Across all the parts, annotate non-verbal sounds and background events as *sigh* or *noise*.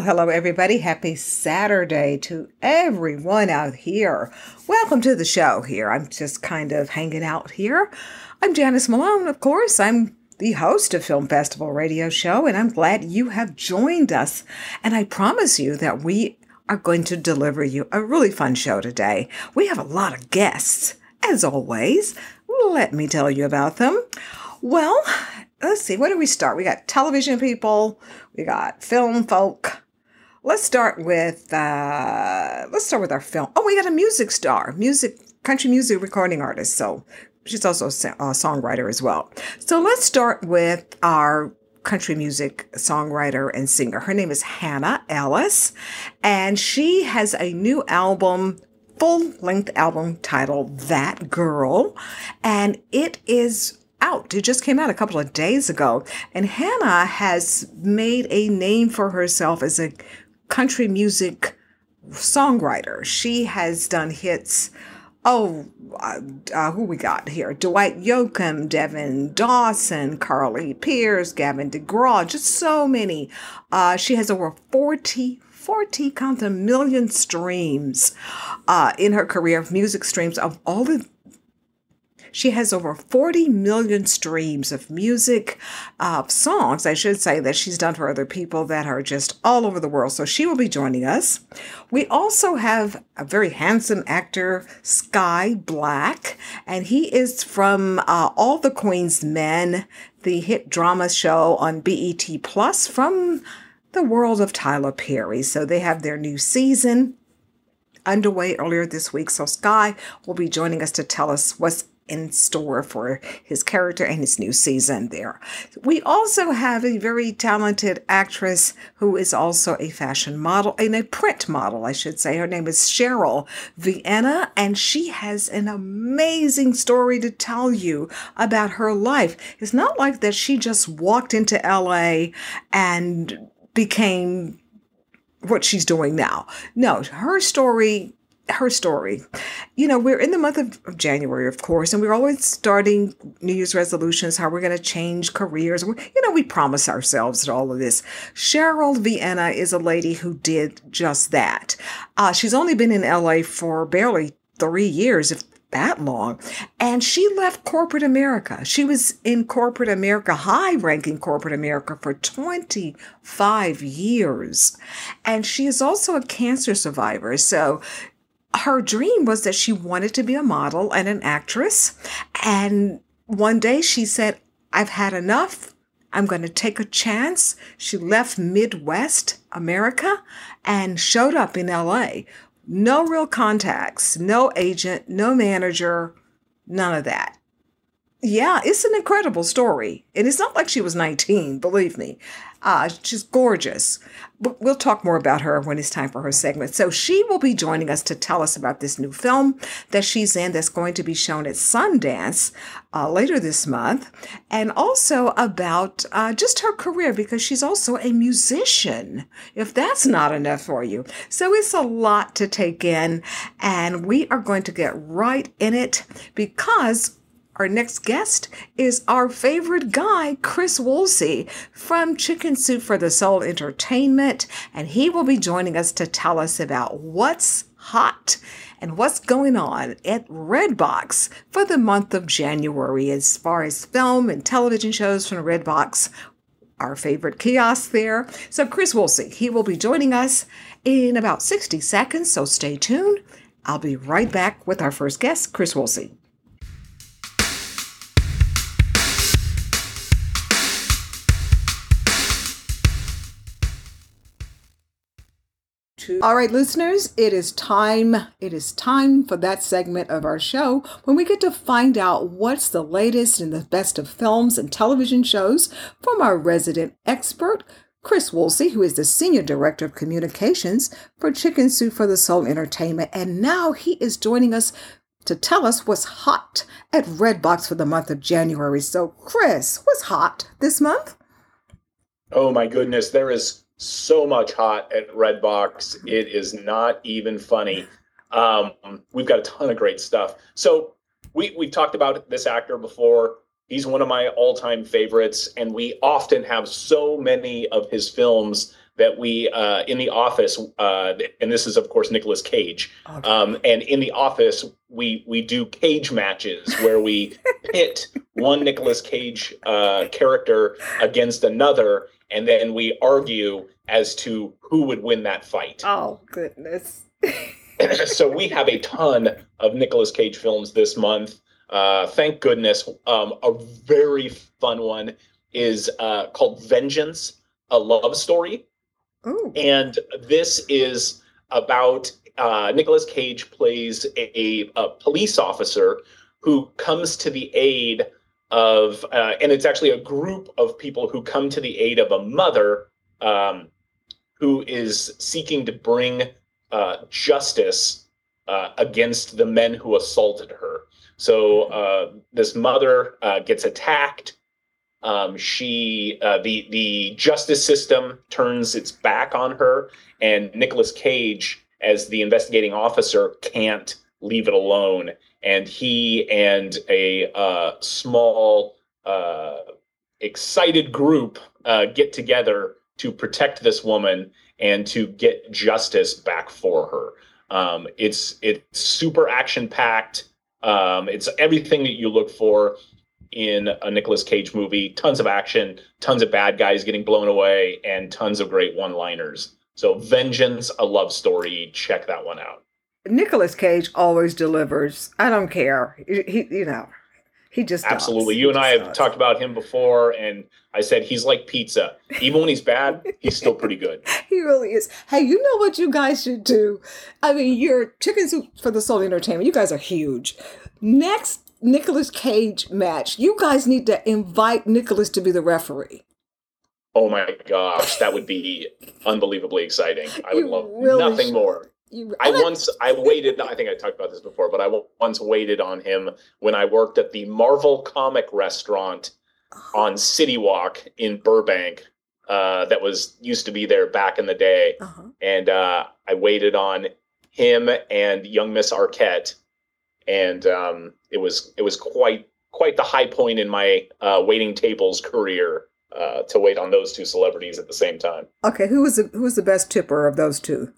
Well, hello, everybody. Happy Saturday to everyone out here. Welcome to the show here. I'm just kind of hanging out here. I'm Janice Malone, of course. I'm the host of Film Festival Radio Show, and I'm glad you have joined us. And I promise you that we are going to deliver you a really fun show today. We have a lot of guests, as always. Let me tell you about them. Well, let's see, where do we start? We got television people, we got film folk. Let's start with uh let's start with our film. Oh, we got a music star, music country music recording artist. So she's also a songwriter as well. So let's start with our country music songwriter and singer. Her name is Hannah Ellis, and she has a new album full length album titled That Girl, and it is out. It just came out a couple of days ago. And Hannah has made a name for herself as a country music songwriter. She has done hits. Oh, uh, uh, who we got here? Dwight Yoakam, Devin Dawson, Carly Pearce, Gavin DeGraw, just so many. Uh, she has over 40, 40, count them, million streams uh, in her career of music streams of all the she has over 40 million streams of music, uh, songs, I should say, that she's done for other people that are just all over the world. So she will be joining us. We also have a very handsome actor, Skyh Black, and he is from uh, All the Queen's Men, the hit drama show on BET Plus from the world of Tyler Perry. So they have their new season underway earlier this week. So Skyh will be joining us to tell us what's in store for his character and his new season there. We also have a very talented actress who is also a fashion model and a print model, I should say. Her name is Cheryl Vienna, and she has an amazing story to tell you about her life. It's not like that she just walked into LA and became what she's doing now. No, her story her story. You know, we're in the month of, January, of course, and we're always starting New Year's resolutions, how we're going to change careers. You know, we promise ourselves all of this. Cheryl Vienna is a lady who did just that. Uh, she's only been in LA for barely three years, if that long. And she left corporate America. She was in corporate America, high ranking corporate America for 25 years. And she is also a cancer survivor. So her dream was that she wanted to be a model and an actress. And one day she said, I've had enough. I'm going to take a chance. She left Midwest America and showed up in LA. No real contacts, no agent, no manager, none of that. Yeah, it's an incredible story. And it's not like she was 19, believe me. Uh, she's gorgeous. But we'll talk more about her when it's time for her segment. So she will be joining us to tell us about this new film that she's in that's going to be shown at Sundance uh, later this month, and also about uh, just her career because she's also a musician, if that's not enough for you. So it's a lot to take in, and we are going to get right in it because our next guest is our favorite guy, Chris Woolsey from Chicken Soup for the Soul Entertainment, and he will be joining us to tell us about what's hot and what's going on at Redbox for the month of January as far as film and television shows from Redbox. Our favorite kiosk there. So, Chris Woolsey, he will be joining us in about 60 seconds, so stay tuned. I'll be right back with our first guest, Chris Woolsey. All right, listeners, it is time. It is time for that segment of our show when we get to find out what's the latest and the best of films and television shows from our resident expert, Chris Woolsey, who is the Senior Director of Communications for Chicken Soup for the Soul Entertainment. And now he is joining us to tell us what's hot at Redbox for the month of January. So, Chris, what's hot this month? Oh my goodness, there is so much hot at Redbox. It is not even funny. Um, we've got a ton of great stuff. So we we've talked about this actor before. He's one of my all-time favorites, and we often have so many of his films that we uh, in the office, uh, and this is of course Nicolas Cage. Um, and in the office, we we do cage matches where we *laughs* pit one Nicolas Cage uh, character against another, and then we argue as to who would win that fight. Oh, goodness. *clears throat* so we have a ton of Nicolas Cage films this month. Uh, thank goodness. Um, a very fun one is uh, called Vengeance, a love story. Ooh. And this is about uh, Nicolas Cage plays a, a police officer who comes to the aid of, uh, and it's actually a group of people who come to the aid of a mother um, who is seeking to bring uh, justice uh, against the men who assaulted her. So uh, this mother uh, gets attacked. Um, she uh, the the justice system turns its back on her, and Nicolas Cage, as the investigating officer, can't leave it alone. And he and a uh, small, uh, excited group uh, get together to protect this woman and to get justice back for her. Um, it's it's super action packed. Um, it's everything that you look for in a Nicolas Cage movie. Tons of action, tons of bad guys getting blown away, and tons of great one-liners. So, Vengeance, a love story. Check that one out. Nicolas Cage always delivers. I don't care. He, he- you know, he just does. Absolutely. He You and I have does. talked about him before, and I said he's like pizza. Even when he's bad, he's still pretty good. *laughs* He really is. Hey, you know what you guys should do? I mean, you're Chicken Soup for the Soul Entertainment. You guys are huge. Next Nicolas Cage match, you guys need to invite Nicolas to be the referee. Oh my gosh, that would be unbelievably exciting. I would love really nothing should. more. You, I I- once I waited. I think I talked about this before, but I once waited on him when I worked at the Marvel Comic Restaurant on City Walk in Burbank. Uh, that was used to be there back in the day, Uh-huh. and uh, I waited on him and young Miss Arquette, and um, it was it was quite quite the high point in my uh, waiting tables career uh, to wait on those two celebrities at the same time. Okay, who was the who was the best tipper of those two?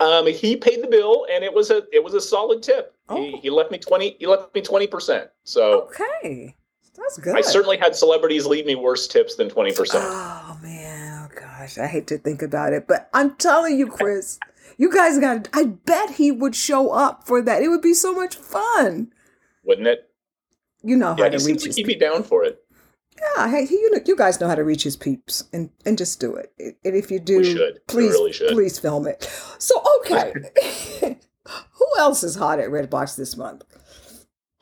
Um, he paid the bill, and it was a it was a solid tip. Oh. He, he left me twenty. He left me twenty percent. So Okay, that's good. I certainly had celebrities leave me worse tips than twenty percent. Oh man, oh gosh, I hate to think about it, but I'm telling you, Chris, you guys got. I bet he would show up for that. It would be so much fun. Wouldn't it? You know Yeah, how he to seems reach like he'd be down for it. Yeah, hey, you know, you guys know how to reach his peeps, and and just do it. And if you do, please, really should. please film it. So okay, *laughs* *laughs* who else is hot at Redbox this month?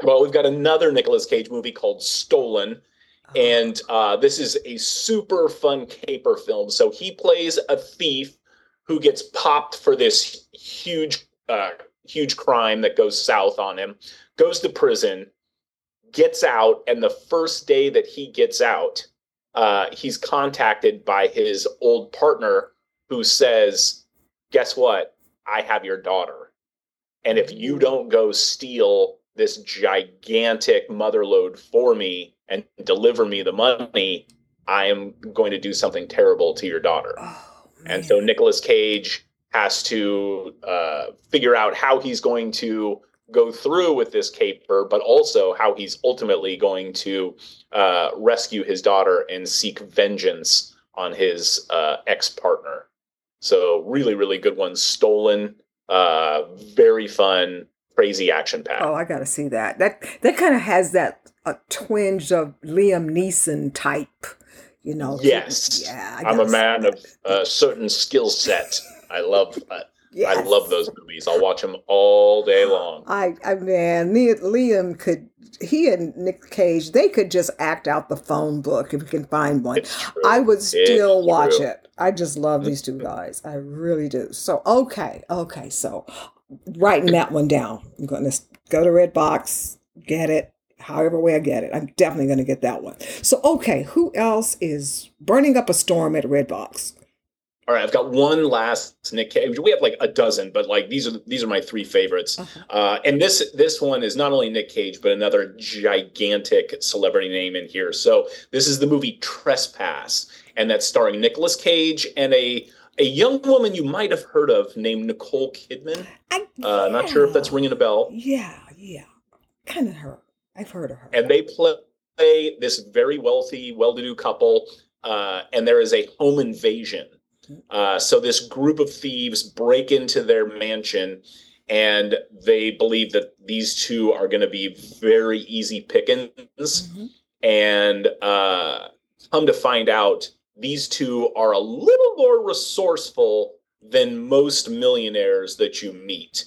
Well, we've got another Nicolas Cage movie called Stolen, and uh, this is a super fun caper film. So he plays a thief who gets popped for this huge, uh, huge crime that goes south on him, goes to prison, gets out, and the first day that he gets out, uh, he's contacted by his old partner who says, "Guess what? I have your daughter, and if you don't go steal." this gigantic mother lode for me and deliver me the money, I am going to do something terrible to your daughter. Oh, And so. Nicolas Cage has to uh, figure out how he's going to go through with this caper, but also how he's ultimately going to uh, rescue his daughter and seek vengeance on his uh, ex partner. So, really, really good one. Stolen, uh, very fun, crazy action pack. Oh, I gotta see that. That that kind of has that a twinge of Liam Neeson type, you know. Yes. Yeah. I I'm a man of a certain skill set. I love I, Yes. I love those movies. I'll watch them all day long. I, I man, Liam could. He and Nick Cage, they could just act out the phone book if we can find one. I would still It's watch true. it. I just love these two *laughs* guys. I really do. So okay, okay. So writing that one down. I'm going to go to Redbox, get it. However way I get it, I'm definitely going to get that one. So okay, who else is burning up a storm at Redbox? All right, I've got one last Nick Cage. We have like a dozen, but like these are these are my three favorites. Uh-huh. Uh, and this this one is not only Nick Cage, but another gigantic celebrity name in here. So this is the movie Trespass, and that's starring Nicolas Cage and a a young woman you might have heard of named Nicole Kidman. I, Uh, Not sure if that's ringing a bell. Yeah, yeah, kind of her. I've heard of her. and they play this very wealthy, well-to-do couple, uh, and there is a home invasion. Uh, so this group of thieves break into their mansion, and they believe that these two are going to be very easy pickings. Mhm. And uh, come to find out, these two are a little more resourceful than most millionaires that you meet.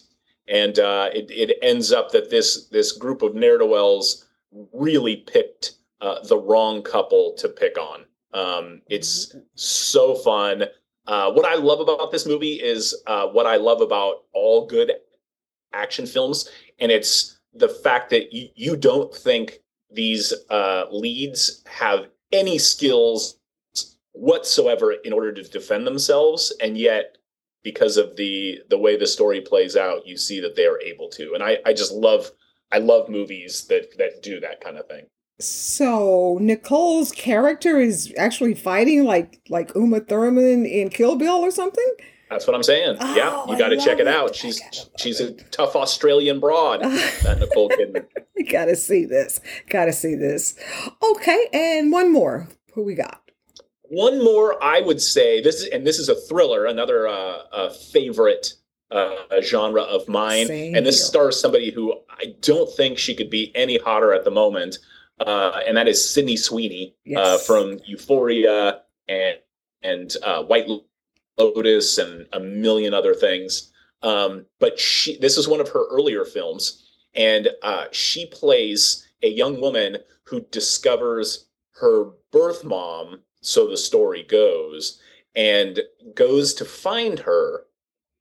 And uh, it, it ends up that this this group of ne'er do wells really picked uh, the wrong couple to pick on. Um, it's so fun. Uh, what I love about this movie is uh, what I love about all good action films, and it's the fact that you, you don't think these uh, leads have any skills whatsoever in order to defend themselves, and yet because of the the way the story plays out, you see that they are able to. And I, I just love I love movies that that do that kind of thing. So Nicole's character is actually fighting like like Uma Thurman in Kill Bill or something. That's what I'm saying. Oh, yeah, you got to check it it. out. She's She's she's a tough Australian broad. *laughs* that Nicole Kidman. I *laughs* gotta see this. Gotta see this. Okay, and one more. Who we got? One more, I would say this is, and this is a thriller, another uh, uh, favorite uh, genre of mine. Same and this here. stars somebody who I don't think she could be any hotter at the moment, uh, and that is Sydney Sweeney uh, from Euphoria and and uh, White Lotus and a million other things. Um, but she, this is one of her earlier films, and uh, she plays a young woman who discovers her birth mom, so the story goes, and goes to find her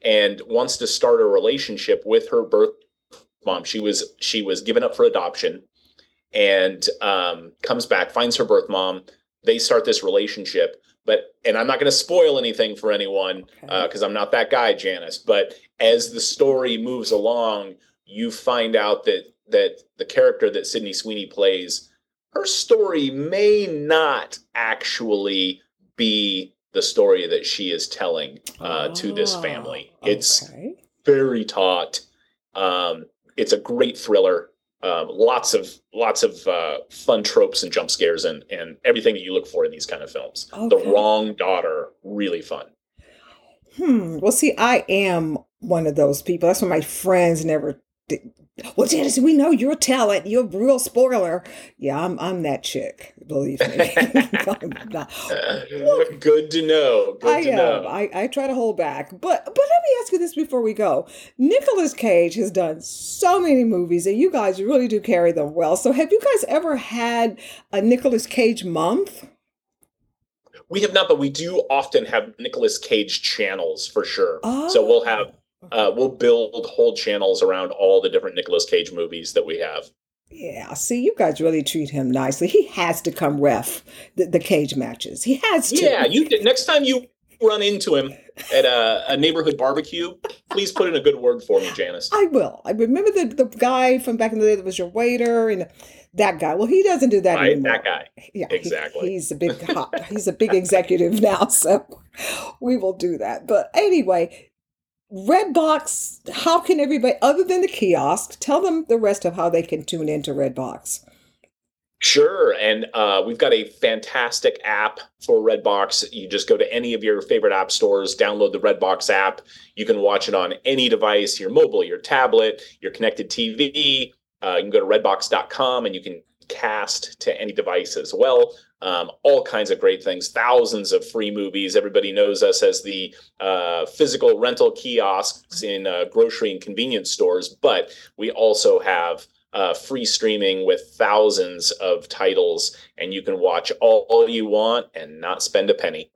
and wants to start a relationship with her birth mom. She was she was given up for adoption and um, comes back, finds her birth mom. They start this relationship, but and I'm not going to spoil anything for anyone Okay. because I'm not that guy, Janice. But as the story moves along, you find out that that the character that Sydney Sweeney plays, her story may not actually be the story that she is telling uh, to this family. Ah, It's okay. very taut. Um, it's a great thriller. Um, lots of lots of uh, fun tropes and jump scares and and everything that you look for in these kind of films. Okay. The Wrong Daughter, really fun. Hmm. Well, see, I am one of those people. That's why my friends never. Well, Janice, we know you're a talent. You're a real spoiler. Yeah, I'm. I'm that chick. Believe me. *laughs* I'm. *laughs* Good to know. Good I to am. know. I, I try to hold back. But but let me ask you this before we go. Nicolas Cage has done so many movies and you guys really do carry them well. So have you guys ever had a Nicolas Cage month? We have not, but we do often have Nicolas Cage channels for sure. So we'll have Oh. Uh, we'll build whole channels around all the different Nicolas Cage movies that we have. Yeah, see, you guys really treat him nicely. He has to come ref the, the cage matches. He has to. Yeah, you next time you run into him at a, a neighborhood barbecue, please put in a good word for me, Janice. I will. I remember the, the guy from back in the day that was your waiter and that guy. Well, he doesn't do that Right, anymore. that guy. Yeah, he- Exactly. he's a big hot, he's a big executive *laughs* now, so we will do that. But anyway, Redbox, how can everybody other than the kiosk tell them the rest of how they can tune into Redbox? Sure, and uh, we've got a fantastic app for Redbox. You just go to any of your favorite app stores, download the Redbox app. You can watch it on any device, your mobile, your tablet, your connected TV. Uh, you can go to redbox.com and you can cast to any device as well. Um, all kinds of great things, thousands of free movies. Everybody knows us as the uh, physical rental kiosks in uh, grocery and convenience stores, but we also have uh, free streaming with thousands of titles, and you can watch all, all you want and not spend a penny.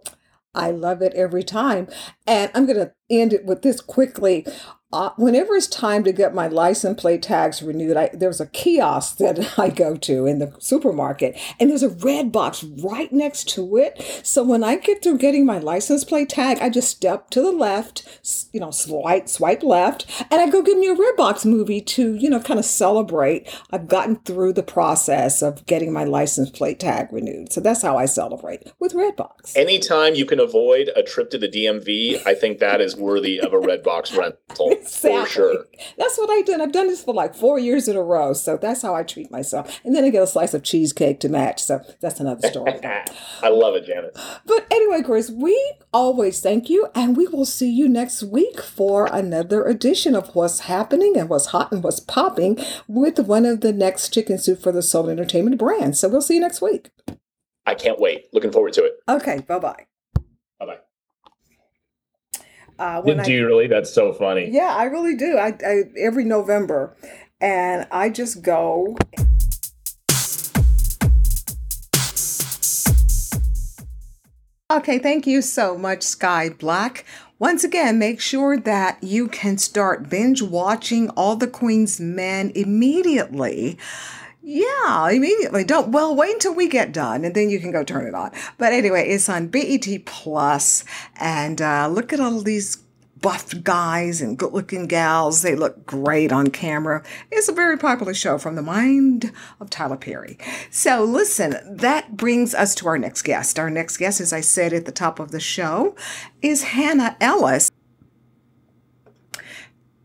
I love it every time. And I'm going to end it with this quickly. Uh, whenever it's time to get my license plate tags renewed, I, there's a kiosk *laughs* that I go to in the supermarket, and there's a red box right next to it. So when I get through getting my license plate tag, I just step to the left, you know, swipe swipe left, and I go give me a red box movie to, you know, kind of celebrate. I've gotten through the process of getting my license plate tag renewed. So that's how I celebrate with Redbox. Anytime you can avoid a trip to the DMV, I think that is worthy of a Redbox *laughs* rental for sure. That's what I did. I've done this for like four years in a row. So that's how I treat myself. And then I get a slice of cheesecake to match. So that's another story. *laughs* I love it, Janet. but anyway, Chris, we always thank you. And we will see you next week for another edition of What's Happening and What's Hot and What's Popping with one of the next Chicken Soup for the Soul Entertainment brands. So we'll see you next week. I can't wait. Looking forward to it. Okay. Bye bye. Uh, when I- Do you really? That's so funny. Yeah, I really do. I, I every November, and I just go. Okay, thank you so much, Skyh Black. Once again, make sure that you can start binge watching All the Queen's Men immediately. Yeah, immediately. Don't well wait until we get done and then you can go turn it on. But anyway, it's on BET Plus, and uh, look at all these buff guys and good-looking gals. They look great on camera. It's a very popular show from the mind of Tyler Perry. So listen, that brings us to our next guest. Our next guest, as I said at the top of the show, is Hannah Ellis.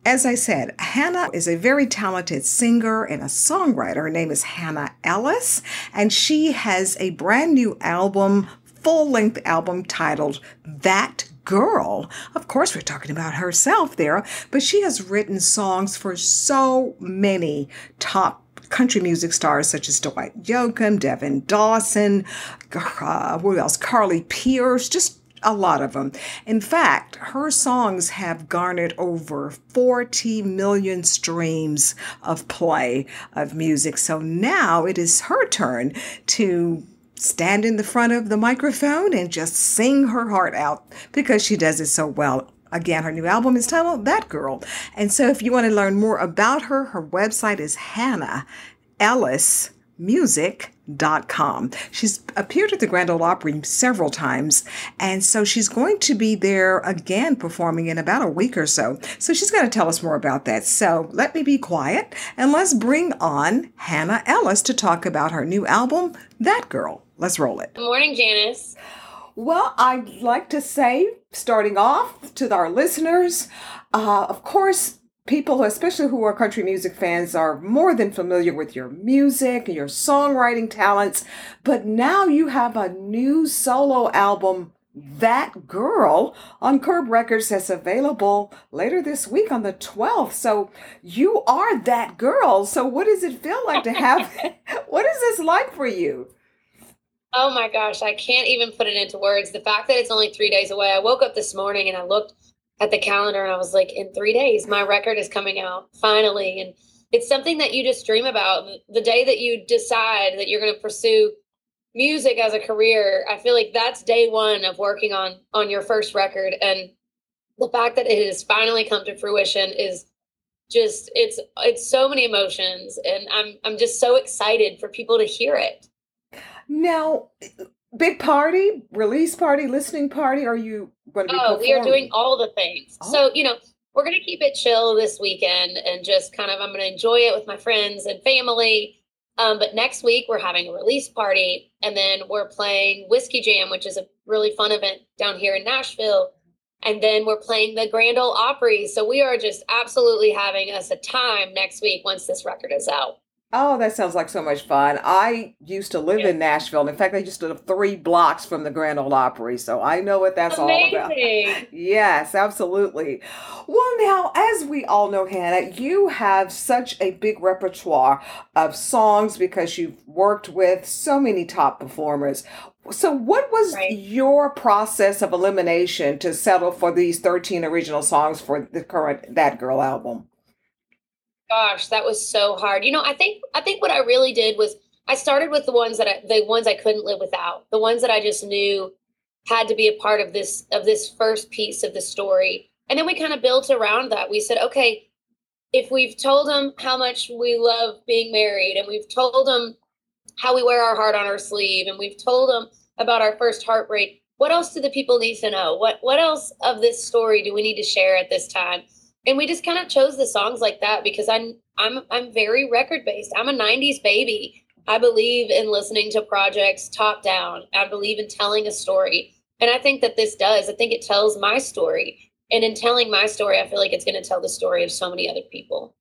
As I said, Hannah is a very talented singer and a songwriter. Her name is Hannah Ellis, and she has a brand new album, full length album titled That Girl. Of course, we're talking about herself there, but she has written songs for so many top country music stars such as Dwight Yoakam, Devin Dawson, uh, who else? Carly Pearce, just a lot of them. In fact, her songs have garnered over 40 million streams of play of music. So now it is her turn to stand in the front of the microphone and just sing her heart out because she does it so well. Again, her new album is titled That Girl. And so if you want to learn more about her, her website is Hannah Ellis music.com. She's appeared at the Grand Ole Opry several times, and so she's going to be there again performing in about a week or so. So she's going to tell us more about that. So let me be quiet and let's bring on Hannah Ellis to talk about her new album, That Girl. Let's roll it. Good morning, Janice. Well, I'd like to say, starting off to our listeners, uh, of course, people, especially who are country music fans, are more than familiar with your music and your songwriting talents. But now you have a new solo album, That Girl, on Curb Records that's available later this week on the 12th. So you are that girl. So what does it feel like to have? *laughs* *laughs* what is this like for you? Oh my gosh, I can't even put it into words. The fact that it's only three days away. I woke up this morning and I looked at the calendar and I was like, in three days, my record is coming out finally. And it's something that you just dream about. The day that you decide that you're going to pursue music as a career, I feel like that's day one of working on on your first record. And the fact that it has finally come to fruition is just it's it's so many emotions and I'm I'm just so excited for people to hear it. Now, big party, release party, listening party. Are you going to be? Oh, we are doing all the things. Oh. So, you know, we're going to keep it chill this weekend and just kind of, I'm going to enjoy it with my friends and family. Um, but next week, we're having a release party and then we're playing Whiskey Jam, which is a really fun event down here in Nashville. And then we're playing the Grand Ole Opry. So we are just absolutely having us a time next week once this record is out. Oh, that sounds like so much fun. I used to live Yeah. in Nashville. In fact, I used to live three blocks from the Grand Ole Opry, so I know what that's all about. *laughs* Yes, absolutely. Well, now, as we all know, Hannah, you have such a big repertoire of songs because you've worked with so many top performers. So, what was Right. your process of elimination to settle for these 13 original songs for the current That Girl album? Gosh, that was so hard. You know, I think I think what I really did was I started with the ones that I, the ones I couldn't live without, the ones that I just knew had to be a part of this of this first piece of the story. And then we kind of built around that. We said, okay, if we've told them how much we love being married, and we've told them how we wear our heart on our sleeve, and we've told them about our first heartbreak, what else do the people need to know? What what else of this story do we need to share at this time? And we just kind of chose the songs like that because I'm I'm I'm very record based. I'm a 90s baby. I believe in listening to projects top down. I believe in telling a story. And I think that this does. I think it tells my story. And in telling my story, I feel like it's going to tell the story of so many other people.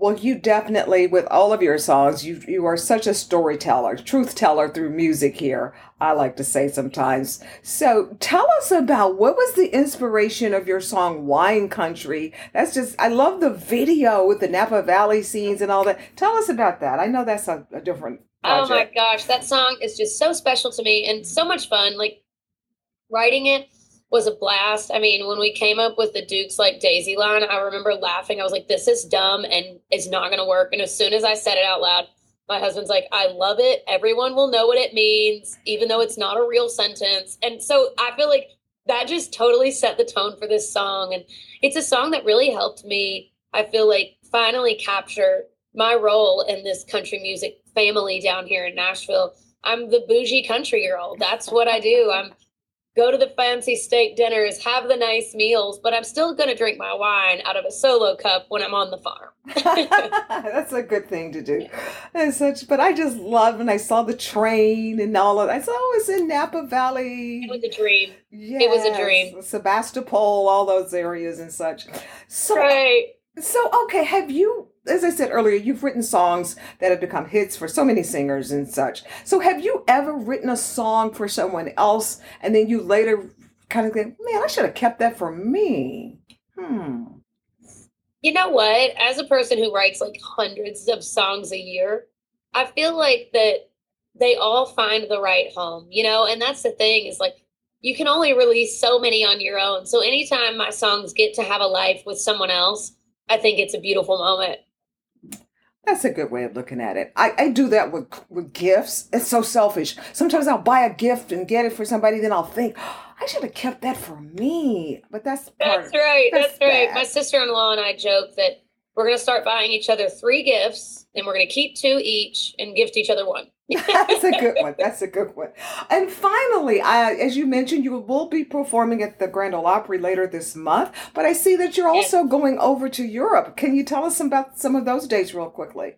Well, you definitely, with all of your songs, you you are such a storyteller, truth teller through music here. I like to say sometimes. So, tell us about what was the inspiration of your song "Wine Country." That's just, I love the video with the Napa Valley scenes and all that. Tell us about that. I know that's a, a different Oh my gosh, that song is just so special to me and so much fun. Like writing it was a blast. I mean, when we came up with the Dukes like Daisy line, I remember laughing. I was like, this is dumb and it's not going to work. And as soon as I said it out loud, my husband's like, I love it. Everyone will know what it means, even though it's not a real sentence. And so I feel like that just totally set the tone for this song. And it's a song that really helped me, I feel like, finally capture my role in this country music family down here in Nashville. I'm the bougie country girl. That's what I do. I'm go to the fancy steak dinners, have the nice meals, but I'm still going to drink my wine out of a solo cup when I'm on the farm. *laughs* That's a good thing to do. And such, but I just love when I saw the train and all of that. I saw oh, it's in Napa Valley. It was a dream. Yes, was a dream. Sebastopol, all those areas and such. So, Right. So okay, have you, as I said earlier, you've written songs that have become hits for so many singers and such. So, have you ever written a song for someone else and then you later kind of think, man, I should have kept that for me? Hmm. You know what? As a person who writes like hundreds of songs a year, I feel like that they all find the right home, you know? And that's the thing is like you can only release so many on your own. So anytime my songs get to have a life with someone else, I think it's a beautiful moment. That's a good way of looking at it. I, I do that with with gifts. It's so selfish. Sometimes I'll buy a gift and get it for somebody, then I'll think, I should have kept that for me. But that's That's right. that's That's, right. My sister in law and I joke that we're going to start buying each other three gifts and we're going to keep two each and gift each other one. *laughs* That's a good one. That's a good one. And finally, I, as you mentioned, you will be performing at the Grand Ole Opry later this month. But I see that you're also going over to Europe. Can you tell us about some of those dates real quickly?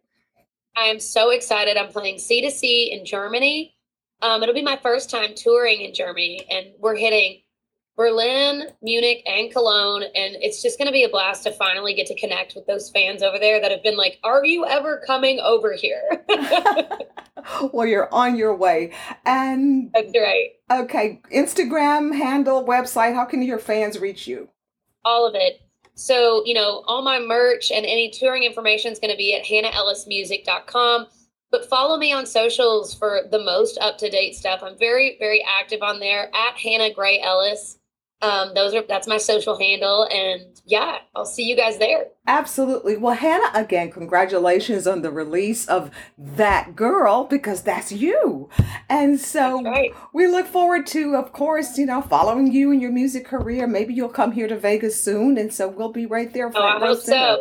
I am so excited. I'm playing C2C in Germany. Um, it'll be my first time touring in Germany, and we're hitting Berlin, Munich, and Cologne. And it's just going to be a blast to finally get to connect with those fans over there that have been like, Are you ever coming over here? *laughs* *laughs* well, you're on your way. And That's right. okay, Instagram handle, website. How can your fans reach you? all of it. So, you know, all my merch and any touring information is going to be at hannahellismusic.com. But follow me on socials for the most up to date stuff. I'm very, very active on there at Hannah Gray Ellis. Um, those are that's my social handle, and yeah, I'll see you guys there. Absolutely. Well, Hannah, again, congratulations on the release of That Girl because that's you. And so right. we look forward to, of course, you know, following you in your music career. Maybe you'll come here to Vegas soon. And so we'll be right there. Oh, I hope center.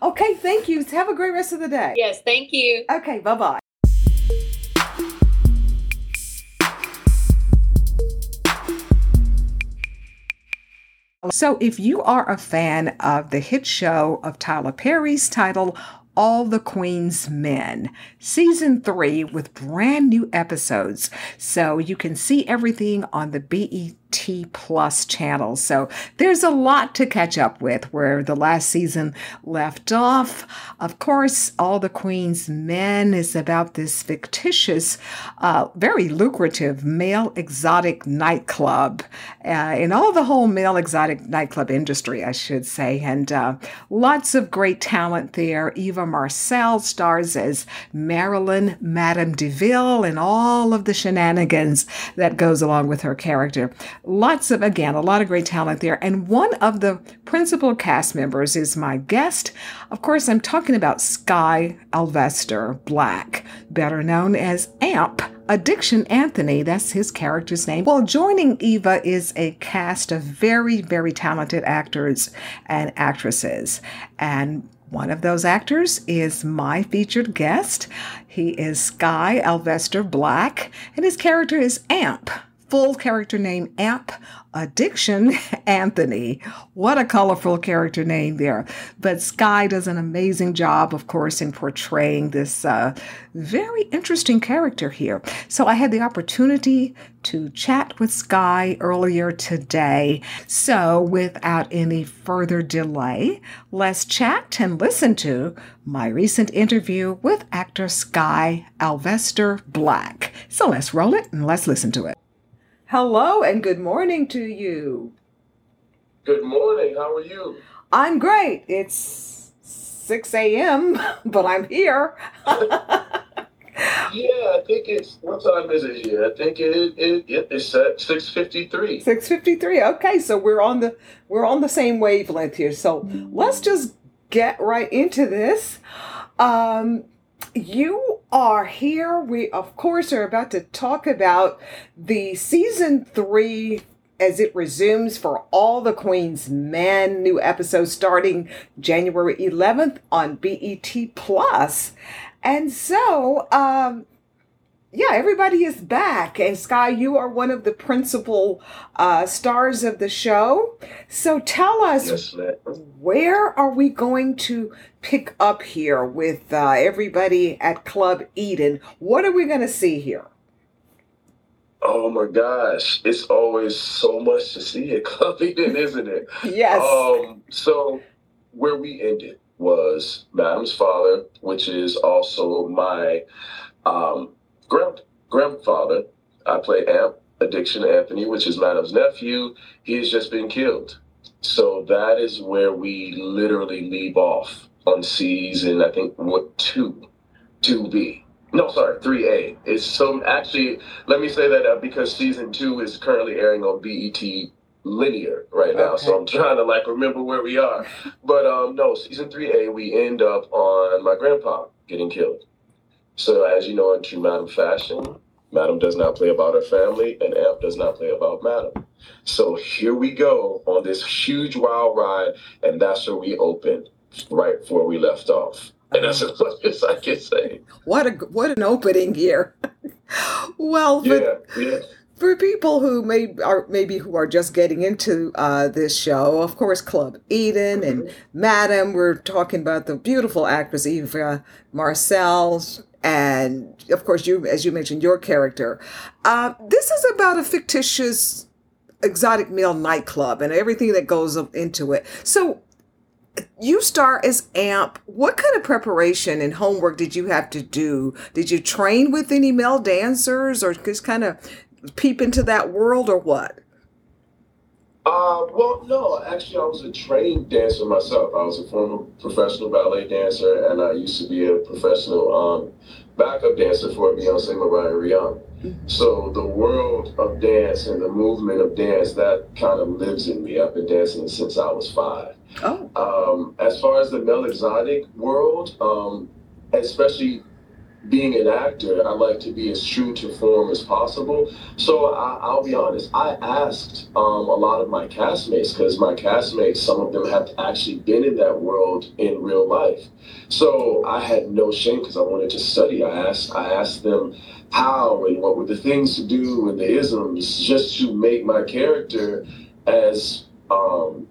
so. Okay. Thank you. Have a great rest of the day. Yes, thank you. Okay. Bye bye So, if you are a fan of the hit show of Tyler Perry's title, All the Queen's Men, season three with brand new episodes. So, you can see everything on the BET Plus channels. So there's a lot to catch up with where the last season left off. Of course, All the Queen's Men is about this fictitious, uh, very lucrative male exotic nightclub uh, in all the whole male exotic nightclub industry, I should say. And uh, lots of great talent there. Eva Marcille stars as Marilyn Madame DeVille and all of the shenanigans that goes along with her character lots of, again, a lot of great talent there. And one of the principal cast members is my guest. Of course, I'm talking about Skyh Alvester Black, better known as AMP. Addiction Anthony, that's his character's name. Well, joining Eva is a cast of very, very talented actors and actresses. And one of those actors is my featured guest. He is Skyh Alvester Black, and his character is Amp full character name Amp Addiction *laughs* Anthony. What a colorful character name there. But Skyh does an amazing job, of course, in portraying this uh, very interesting character here. So I had the opportunity to chat with Skyh earlier today. So without any further delay, let's chat and listen to my recent interview with actor Skyh Alvester Black. So let's roll it and let's listen to it. Hello and good morning to you. Good morning. How are you? I'm great. It's 6 a.m., *laughs* but I'm here. *laughs* Yeah, I think it's what time is it here? I think it, it, it it's at six fifty three. 6:53. Okay, so we're on the we're on the same wavelength here. So let's just get right into this. Um, you are here. We, of course, are about to talk about the season three as it resumes for all the Queen's Men. New episode starting January 11th on BET Plus. And so, um, yeah, everybody is back. And Skyh, you are one of the principal uh, stars of the show. So tell us, Yes, where are we going to pick up here with uh, everybody at Club Eden? What are we going to see here? Oh my gosh, it's always so much to see at *laughs* Club Eden, isn't it? *laughs* Yes. Um, so where we ended was Madam's father, which is also my um, grand grandfather. I play Amp Addiction Anthony, which is Madam's nephew. He has just been killed. So that is where we literally leave off on season, I think, what, two, 2B. No, sorry, 3A. It's so actually, let me say that uh, because season two is currently airing on BET linear right now. Okay. So I'm trying to like remember where we are. But um no, season 3A, we end up on my grandpa getting killed. So as you know, in true Madam fashion, Madam does not play about her family, and Amp does not play about Madam. So here we go on this huge wild ride, and that's where we open right before we left off. And that's as much as I can say. What a what an opening here. *laughs* well, for, Yeah, yeah. for people who may are maybe who are just getting into uh, this show, of course, Club Eden and Madam. We're talking about the beautiful actress Eva Marcille, and of course, you as you mentioned your character. Uh, this is about a fictitious exotic male nightclub and everything that goes into it. So you star as Amp. What kind of preparation and homework did you have to do? Did you train with any male dancers or just kind of peep into that world or what? Uh, well, no, actually, I was a trained dancer myself. I was a former professional ballet dancer, and I used to be a professional um, backup dancer for Beyonce Mariah Rihanna. So the world of dance and the movement of dance that kind of lives in me. I've been dancing since I was five. Oh, Um, as far as the male exotic world, um, especially being an actor, I like to be as true to form as possible. So I, I'll be honest, I asked um, a lot of my castmates because my castmates, some of them have actually been in that world in real life. So I had no shame because I wanted to study. I asked, I asked them how and what were the things to do and the isms just to make my character as um,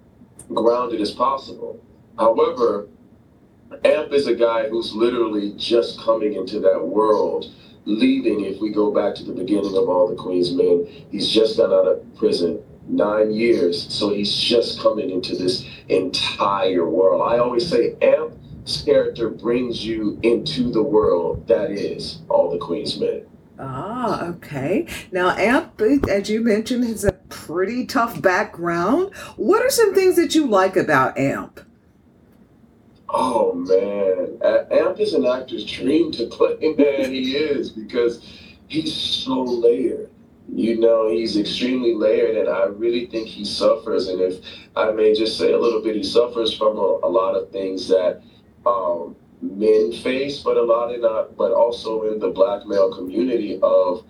grounded as possible. However, Amp is a guy who's literally just coming into that world, leaving. If we go back to the beginning of All the Queen's Men, he's just got out of prison nine years. So he's just coming into this entire world. I always say, Amp's character brings you into the world that is all the Queen's men. Ah, okay. Now, Amp, as you mentioned, has a pretty tough background. What are some things that you like about Amp? Oh man, Amp is an actor's dream to play. *laughs* Man, he is because he's so layered. You know, he's extremely layered, and I really think he suffers. And if I may just say a little bit, he suffers from a, a lot of things that um, men face, but a lot in not, but also in the black male community of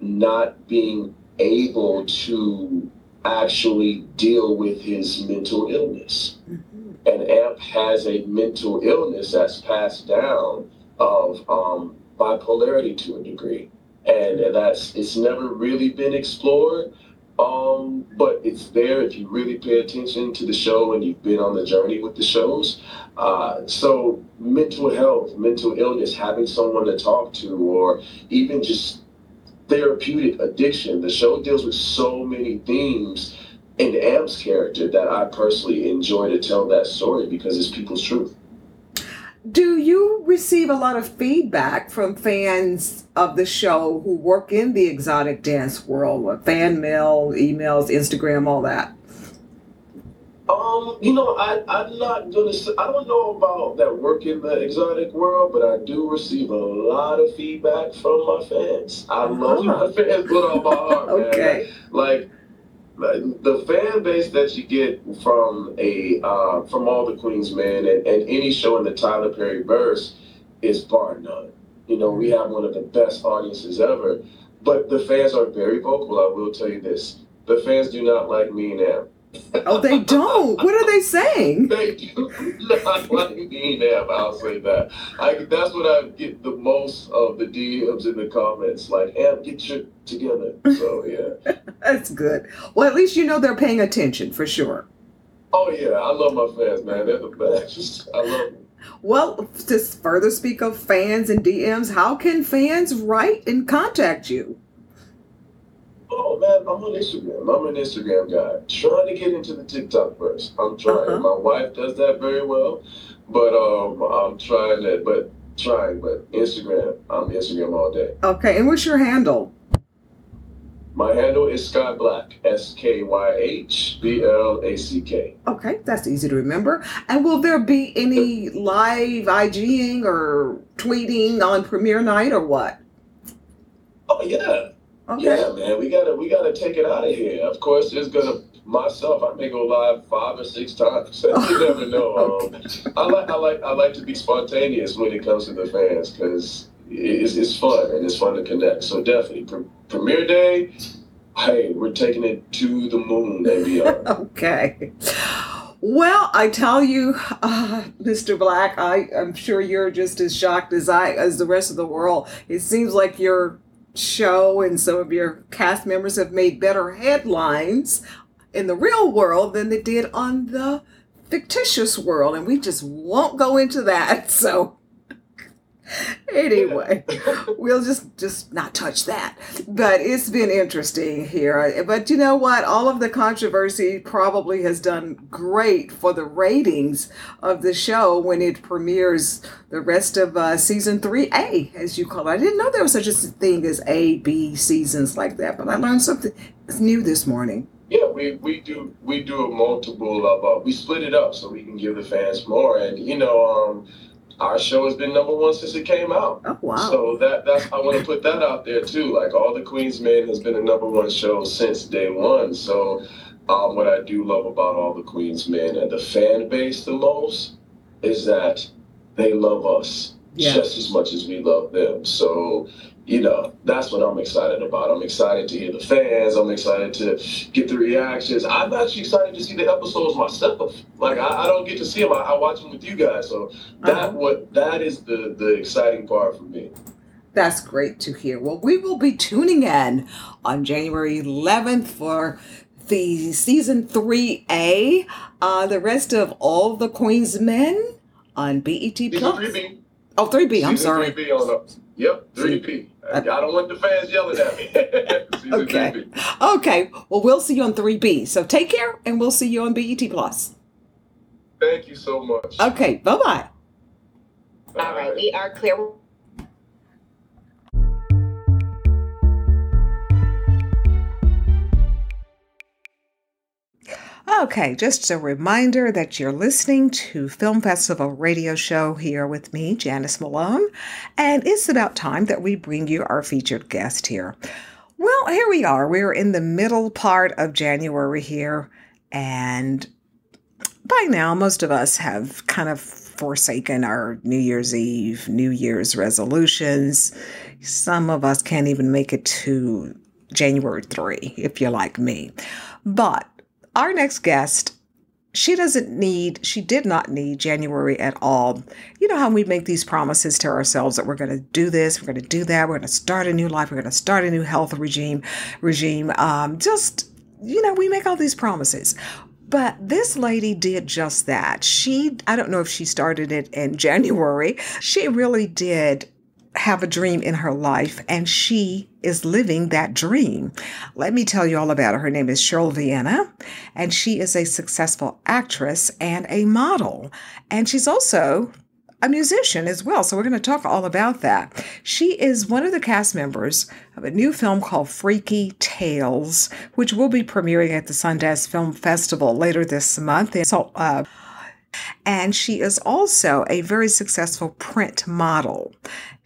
not being able to actually deal with his mental illness and AMP has a mental illness that's passed down of um, bipolarity to a degree, and that's it's never really been explored. Um, but it's there if you really pay attention to the show and you've been on the journey with the shows. Uh, so mental health, mental illness, having someone to talk to, or even just therapeutic addiction. The show deals with so many themes in Amp's character that I personally enjoy to tell that story because it's people's truth. Do you receive a lot of feedback from fans of the show who work in the exotic dance world? Like Fan mail, emails, Instagram, all that. Um, you know, I, I'm not gonna say, I don't know about that work in the exotic world, but I do receive a lot of feedback from my fans. I love Ah. my *laughs* fans with all my heart, *laughs* man. Okay. Like, like the fan base that you get from a uh, from all the Queen's Men and, and any show in the Tyler Perry verse is bar none. You know, we have one of the best audiences ever, but the fans are very vocal. I will tell you this: the fans do not like me now. Oh, they don't. What are they saying? They do not like me now. I'll say that. I that's what I get the most of the DMs in the comments. Like, Am, get your together. So yeah. *laughs* That's good. Well, at least you know they're paying attention for sure. Oh yeah, I love my fans, man. They're the best. *laughs* I love them. Well, to further speak of fans and DMs, how can fans write and contact you? Oh man, I'm on Instagram. I'm an Instagram guy. Trying to get into the TikTok first. I'm trying. Uh-huh. My wife does that very well, but um, I'm trying that. But trying, but Instagram. I'm Instagram all day. Okay, and what's your handle? My handle is Skyh Black. S K Y H B L A C K. Okay, that's easy to remember. And will there be any live IGing or tweeting on premiere night or what? Oh yeah. Okay. Yeah, man, we gotta we gotta take it out of here. Of course, there's gonna myself. I may go live five or six times. *laughs* you never know. *laughs* Um, I like I like I like to be spontaneous when it comes to the fans because it's it's fun and it's fun to connect. So definitely pre- premiere day. Hey, we're taking it to the moon and beyond. *laughs* Okay. Well, I tell you, uh, Mr. Black, I, I'm sure you're just as shocked as I, as the rest of the world. It seems like your show and some of your cast members have made better headlines in the real world than they did on the fictitious world, and we just won't go into that. *laughs* So, *laughs* anyway, *laughs* we'll just just not touch that. But it's been interesting here. But you know what? All of the controversy probably has done great for the ratings of the show when it premieres the rest of uh, season three A, as you call it. I didn't know there was such a thing as A, B seasons like that, but I learned something new this morning. Yeah, we, we do we do a multiple of uh, we split it up so we can give the fans more and you know um our show has been number one since it came out. Oh wow! So that that's I want to put that out there too. Like all the Queen's Men has been a number one show since day one. So um, what I do love about all the Queen's Men and the fan base the most is that they love us Yeah. just as much as we love them. So you know that's what I'm excited about. I'm excited to hear the fans. I'm excited to get the reactions. I'm actually excited to see the episodes myself. Like I, I don't get to see them. I, I watch them with you guys. So that Uh-huh. what that is the the exciting part for me. That's great to hear. Well, we will be tuning in on January 11th for the season 3A. Uh, the rest of All the Queen's Men on BET Plus. three B. Oh, 3B, I'm Season sorry. 3B on the, Yep, 3P. Uh, I don't want the fans yelling at me. *laughs* Okay. 3P. Okay, well, we'll see you on 3B. So take care, and we'll see you on BET Plus. Thank you so much. Okay, bye bye. All right, we are clear. Okay, just a reminder that you're listening to Film Festival Radio Show here with me, Janice Malone, and it's about time that we bring you our featured guest here. Well, here we are. We're in the middle part of January here, and by now, most of us have kind of forsaken our New Year's Eve, New Year's resolutions. Some of us can't even make it to January 3, if you're like me. But our next guest, she doesn't need, she did not need January at all. You know how we make these promises to ourselves that we're going to do this, we're going to do that, we're going to start a new life, we're going to start a new health regime, regime. Um, just, you know, we make all these promises. But this lady did just that. She, I don't know if she started it in *laughs* January. She really did have a dream in her life and she is living that dream. Let me tell you all about her. Her name is Cheryl Vienna and she is a successful actress and a model. And she's also a musician as well. So we're going to talk all about that. She is one of the cast members of a new film called Freaky Tales, which will be premiering at the Sundance Film Festival later this month. And so, uh, and she is also a very successful print model.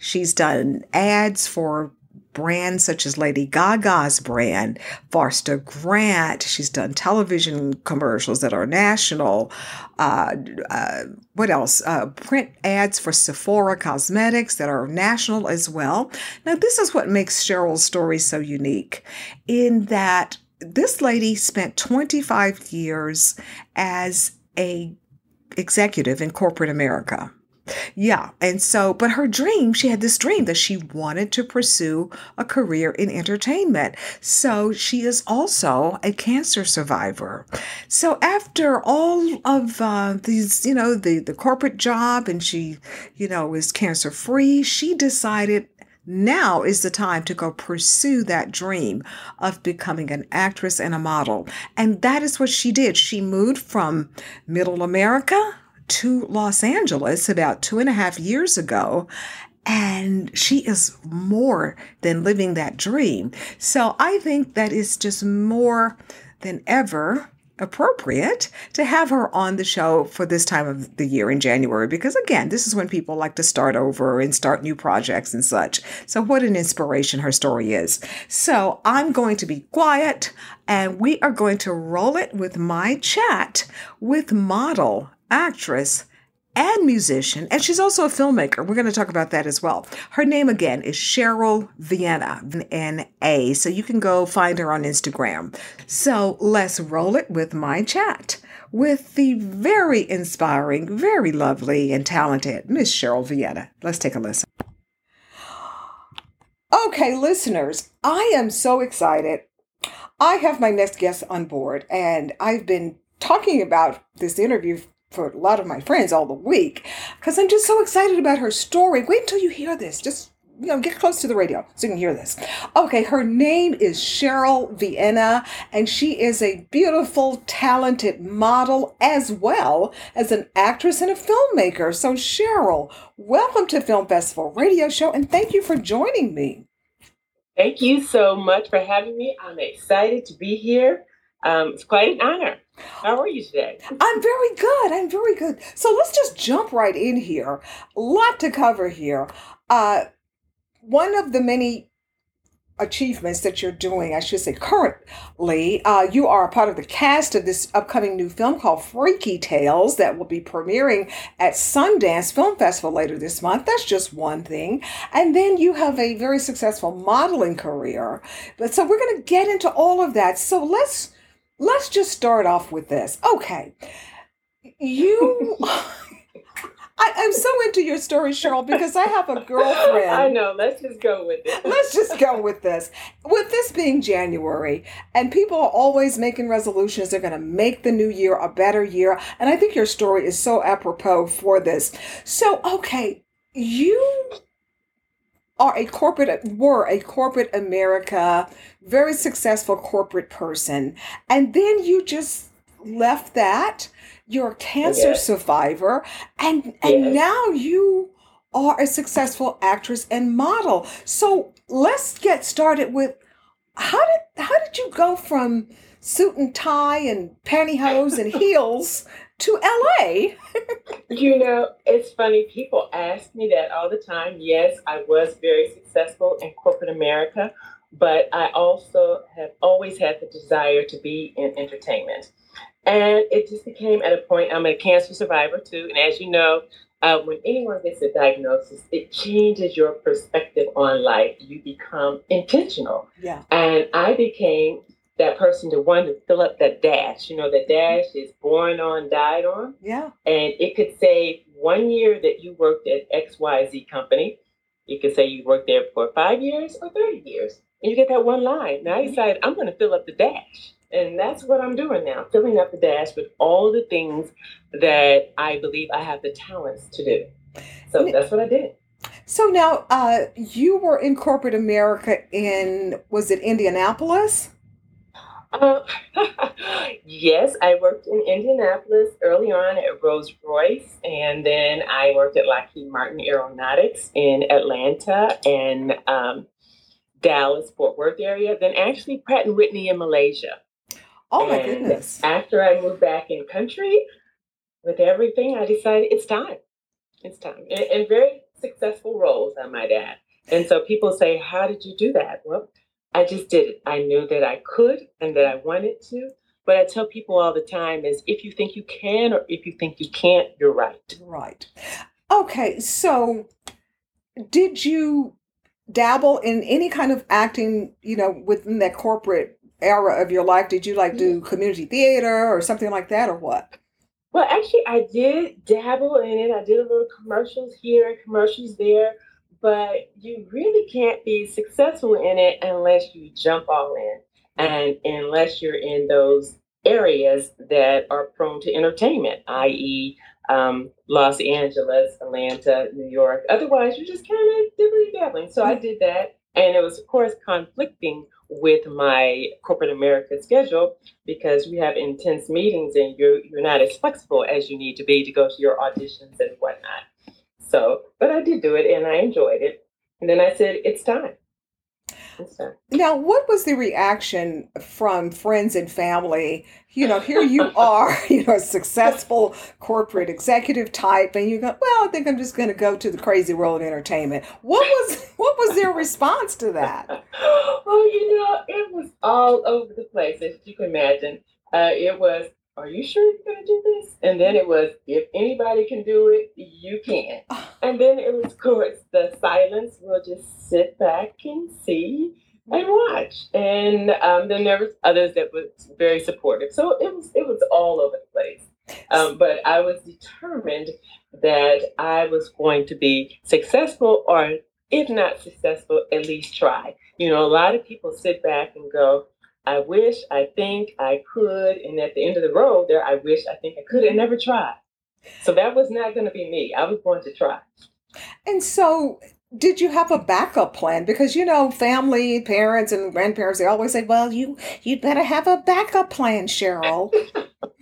She's done ads for brands such as Lady Gaga's brand, Foster Grant. She's done television commercials that are national. Uh, uh, what else? Uh, print ads for Sephora Cosmetics that are national as well. Now, this is what makes Cheryl's story so unique in that this lady spent 25 years as a executive in corporate America. Yeah. And so, but her dream, she had this dream that she wanted to pursue a career in entertainment. So she is also a cancer survivor. So after all of uh, these, you know, the, the corporate job and she, you know, is cancer free, she decided now is the time to go pursue that dream of becoming an actress and a model. And that is what she did. She moved from middle America to Los Angeles about two and a half years ago. And she is more than living that dream. So I think that is just more than ever appropriate to have her on the show for this time of the year in January because again this is when people like to start over and start new projects and such so what an inspiration her story is so I'm going to be quiet and we are going to roll it with my chat with model actress and musician, and she's also a filmmaker. We're going to talk about that as well. Her name again is Cheryl Vienna, N A. So you can go find her on Instagram. So let's roll it with my chat with the very inspiring, very lovely, and talented Miss Cheryl Vienna. Let's take a listen. Okay, listeners, I am so excited. I have my next guest on board, and I've been talking about this interview for a lot of my friends all the week because I'm just so excited about her story. Wait until you hear this. Just you know, get close to the radio so you can hear this. Okay, her name is Cheryl Vienna, and she is a beautiful, talented model as well as an actress and a filmmaker. So, Cheryl, welcome to Film Festival Radio Show, and thank you for joining me. Thank you so much for having me. I'm excited to be here. Um, it's quite an honor. How are you today? I'm very good. I'm very good. So let's just jump right in here. A lot to cover here. Uh, one of the many achievements that you're doing, I should say currently, uh, you are a part of the cast of this upcoming new film called Freaky Tales that will be premiering at Sundance Film Festival later this month. That's just one thing. And then you have a very successful modeling career. But so we're going to get into all of that. So let's let's just start off with this. Okay. You I, I'm so into your story, Cheryl, because I have a *laughs* girlfriend. I know. Let's just go with it. Let's just go with this. With this being January, and people are always making resolutions, they're going to make the new year a better year. And I think your story is so apropos for this. So, okay, you are a corporate were a corporate America, very successful corporate person, and then you just left that. You're a cancer survivor, and and now you are a successful actress and model. So let's get started with how did how did you go from suit and tie and pantyhose and *laughs* heels to LA? You know, it's funny. People ask me that all the time. Yes, I was very successful in corporate America, but I also have always had the desire to be in entertainment. And it just became at a point, I'm a cancer survivor too. And as you know, uh, when anyone gets a diagnosis, it changes your perspective on life. You become intentional. Yeah. And I became that person to want to fill up that dash. You know, the dash is born on, died on Yeah. and it could say one year that you worked at XYZ company. You could say you worked there for five years or 30 years. And you get that one line. Now I decide, I'm going to fill up the dash. And that's what I'm doing now, filling up the dash with all the things that I believe I have the talents to do. So that's what I did. So now, uh, you were in corporate America in was it Indianapolis? Uh, *laughs* yes, I worked in Indianapolis early on at Rolls Royce, and then I worked at Lockheed Martin Aeronautics in Atlanta and um, Dallas, Fort Worth area. Then actually Pratt and Whitney in Malaysia. Oh my And goodness! After I moved back in country with everything, I decided it's time. It's time. And, and very successful roles, I might add. And so people say, How did you do that? Well, I just did it. I knew that I could and that I wanted to. But I tell people all the time is if you think you can or if you think you can't, you're right. Right. Okay. So, did you dabble in any kind of acting? You know, within that corporate era of your life, did you like do community theater or something like that, or what? Well, actually, I did dabble in it. I did a little commercials here and commercials there, but you really can't be successful in it unless you jump all in and unless you're in those areas that are prone to entertainment, i.e., um, Los Angeles, Atlanta, New York. Otherwise, you're just kind of dibbly dabbling. So I did that. And it was, of course, conflicting with my corporate America schedule because we have intense meetings and you're, you're not as flexible as you need to be to go to your auditions and whatnot. So, but I did do it and I enjoyed it. And then I said, it's time. It's time. Now, what was the reaction from friends and family? You know, here you *laughs* are, you know, a successful corporate executive type, and you go, "Well, I think I'm just going to go to the crazy world of entertainment." What was what was their response to that? well, *laughs* you know, it was all over the place, as you can imagine. Uh, it was, are you sure you're going to do this? And then it was, if anybody can do it, you can. And then it was, of course, the silence. We'll just sit back and see and watch. And um, then there was others that was very supportive. So it was, it was all over the place. Um, but I was determined that I was going to be successful, or if not successful, at least try. You know, a lot of people sit back and go, I wish, I think, I could. And at the end of the road, there, I wish, I think, I could, and never tried. So that was not going to be me. I was going to try. And so, did you have a backup plan? Because you know, family, parents, and grandparents they always say, "Well, you you better have a backup plan, Cheryl."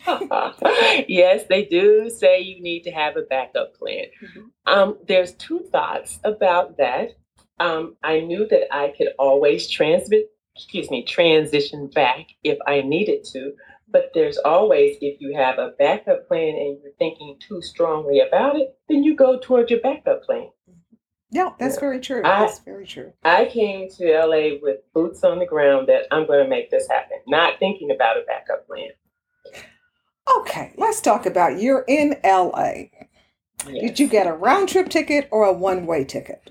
*laughs* yes, they do say you need to have a backup plan. Mhm. Um, there's two thoughts about that. Um, I knew that I could always transmit, excuse me, transition back if I needed to. But there's always, if you have a backup plan and you're thinking too strongly about it, then you go toward your backup plan. Yeah, that's Yeah. very true. I- That's very true. I came to LA with boots on the ground that I'm going to make this happen, not thinking about a backup plan. Okay, let's talk about you're in LA. Did you get a round trip ticket or a one way ticket?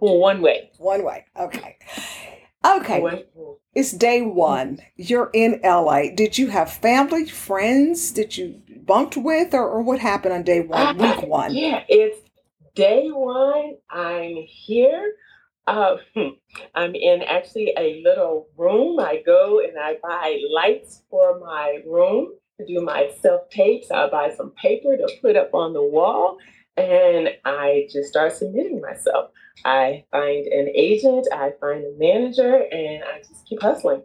Well, *laughs* one way. One way. Okay. Okay. It's day one. You're in LA. Did you have family, friends? Did you bunked with, or, or what happened on day one, week one? Yeah, it's day one. I'm here. Uh, *laughs* hmm, I'm in actually a little room. I go and I buy lights for my room to do my self tapes. I buy some paper to put up on the wall. and I just start submitting myself. I find an agent, I find a manager, and I just keep hustling.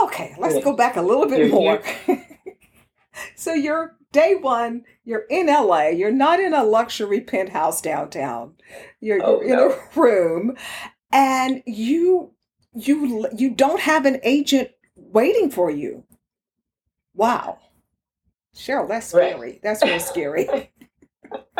Okay, let's go back a little bit You're more. *laughs* so you're day one, you're in LA, you're not in a luxury penthouse downtown. You're, Oh, you're in no. a *laughs* room and you you you don't have an agent waiting for you. Wow. Cheryl, that's Right. scary. That's real scary. *laughs*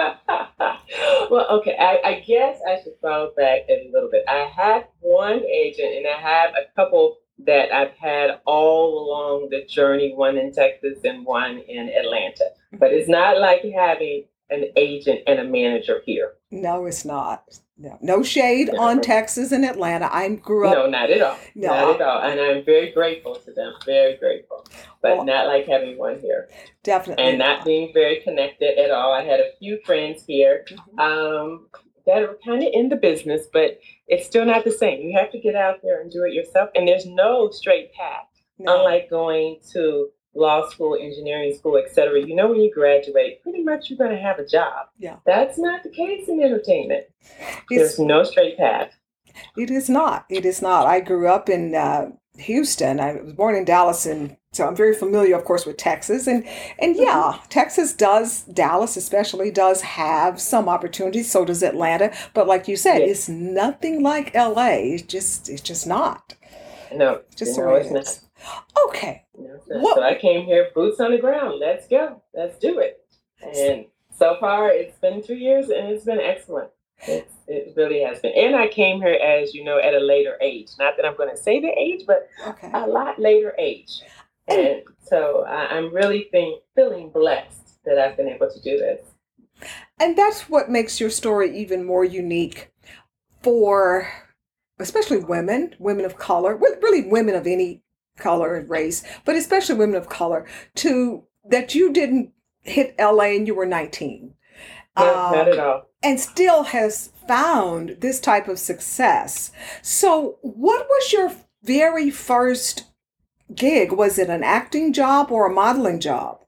*laughs* well, okay, I, I guess I should follow back a little bit. I have one agent, and I have a couple that I've had all along the journey one in Texas and one in Atlanta. But mm-hmm. it's not like having an agent and a manager here. No, it's not. No, no shade on Texas and Atlanta. I grew up No, not at all. No, not at all. And I'm very grateful to them. Very grateful. But Well- not like having one here. definitely And not being very connected at all. I had a few friends here Mhm. um, that are kind of in the business, but it's still not the same. You have to get out there and do it yourself. And there's no straight path. No. Unlike going to law school, engineering school, etc. You know, when you graduate, pretty much you're going to have a job. Yeah. That's not the case in entertainment. It's- There's no straight path. It is not. It is not. I grew up in uh, Houston. I was born in Dallas, and so I'm very familiar, of course, with Texas. And and yeah, Texas does Dallas especially does have some opportunities. So does Atlanta. But like you said, Yes. it's nothing like L.A. It's just it's just not. No, Just the way it's not. is. Okay. No, not. So I came here, boots on the ground. Let's go. Let's do it. And so far, it's been two years, and it's been excellent. It's, it really has been. And I came here, as you know, at a later age. Not that I'm going to say the age, but Okay. a lot later age. And so I, I'm really think, feeling blessed that I've been able to do this. And that's what makes your story even more unique for especially women, women of color, really women of any color and race, but especially women of color, to that you didn't hit LA and you were 19. No, not at all. and still has found this type of success. So, what was your very first gig? Was it an acting job or a modeling job?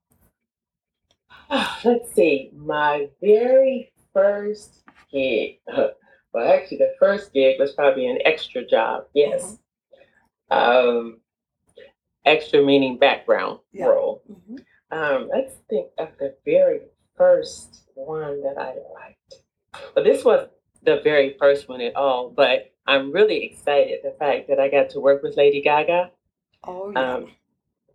Let's see. My very first gig. *laughs* Well, actually, the first gig was probably an extra job. Yes. Um, extra meaning background Yeah. role. Mhm. Um, let's think of the very first one that I liked. Well, this was the very first one at all, but I'm really excited the fact that I got to work with Lady Gaga. Oh, yeah. Um,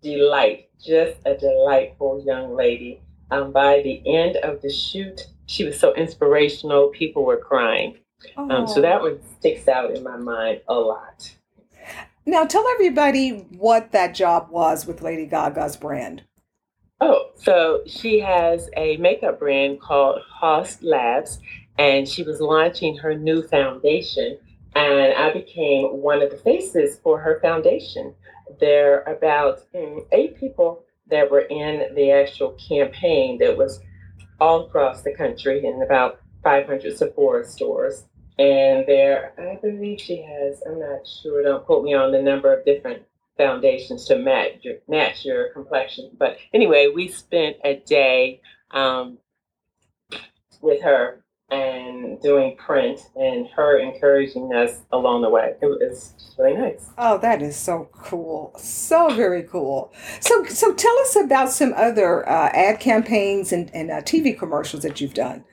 delight, just a delightful young lady. Um, by the end of the shoot, she was so inspirational. People were crying. Um, so Oh. that one sticks out in my mind a lot. Now, tell everybody what that job was with Lady Gaga's brand. Oh, so she has a makeup brand called Haus Labs, and she was launching her new foundation. And I became one of the faces for her foundation. There are about mm, eight people that were in the actual campaign that was all across the country in about 500 Sephora stores. And there, I believe she has, I'm not sure, don't quote me on the number of different foundations to match your, match your complexion. But anyway, we spent a day um, with her and doing print and her encouraging us along the way. It was really nice. Oh, that is so cool. So very cool. So, so tell us about some other uh, ad campaigns and, and uh, TV commercials that you've done.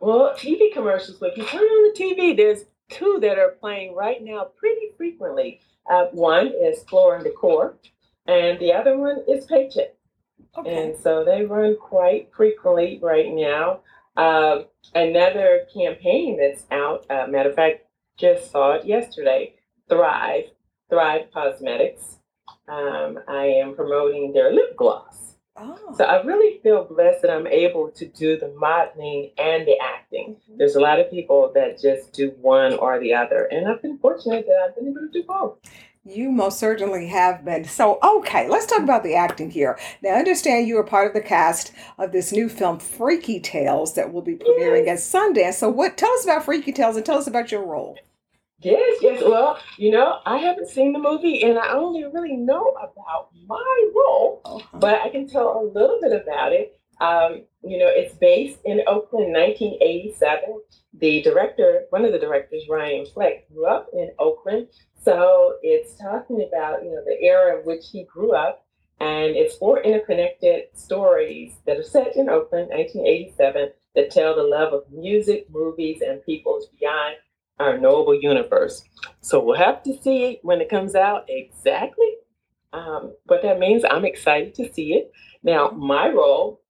Well, TV commercials, if you turn on the TV, there's two that are playing right now pretty frequently. Uh, one is Floor and Decor, and the other one is Paycheck. Okay. And so they run quite frequently right now. Uh, another campaign that's out, uh, matter of fact, just saw it yesterday Thrive, Thrive Causemetics. Um, I am promoting their lip gloss. Oh. So I really feel blessed that I'm able to do the modeling and the acting. Mm-hmm. There's a lot of people that just do one or the other, and I've been fortunate that I've been able to do both. You most certainly have been. So, okay, let's talk about the acting here. Now, I understand you are part of the cast of this new film, Freaky Tales, that will be premiering at Sundance. So, what? Tell us about Freaky Tales and tell us about your role. Yes, yes. Well, you know, I haven't seen the movie, and I only really know about my role, Uh-huh. but I can tell a little bit about it. Um, you know, it's based in Oakland, 1987. The director, one of the directors, Ryan Fleck, grew up in Oakland. So it's talking about, you know, the era in which he grew up. And it's four interconnected stories that are set in Oakland, 1987, that tell the love of music, movies, and peoples beyond our knowable universe. So we'll have to see it when it comes out exactly um, what that means. I'm excited to see it. Now, my role,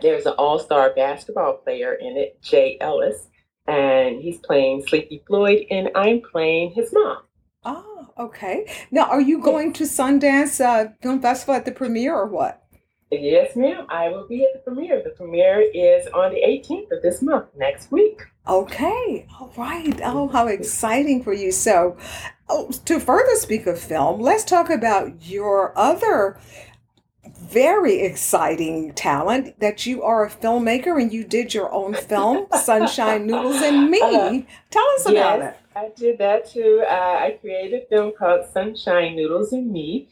there's an all star basketball player in it, Jay Ellis, and he's playing Sleepy Floyd, and I'm playing his mom. Oh, okay. Now, are you going to Sundance uh, Film Festival at the premiere or what? Yes, ma'am. I will be at the premiere. The premiere is on the 18th of this month, next week. Okay, all right. Oh, how exciting for you. So, oh, to further speak of film, let's talk about your other very exciting talent that you are a filmmaker and you did your own film, Sunshine Noodles and Me. Uh, Tell us about yes, it. I did that too. Uh, I created a film called Sunshine Noodles and Me.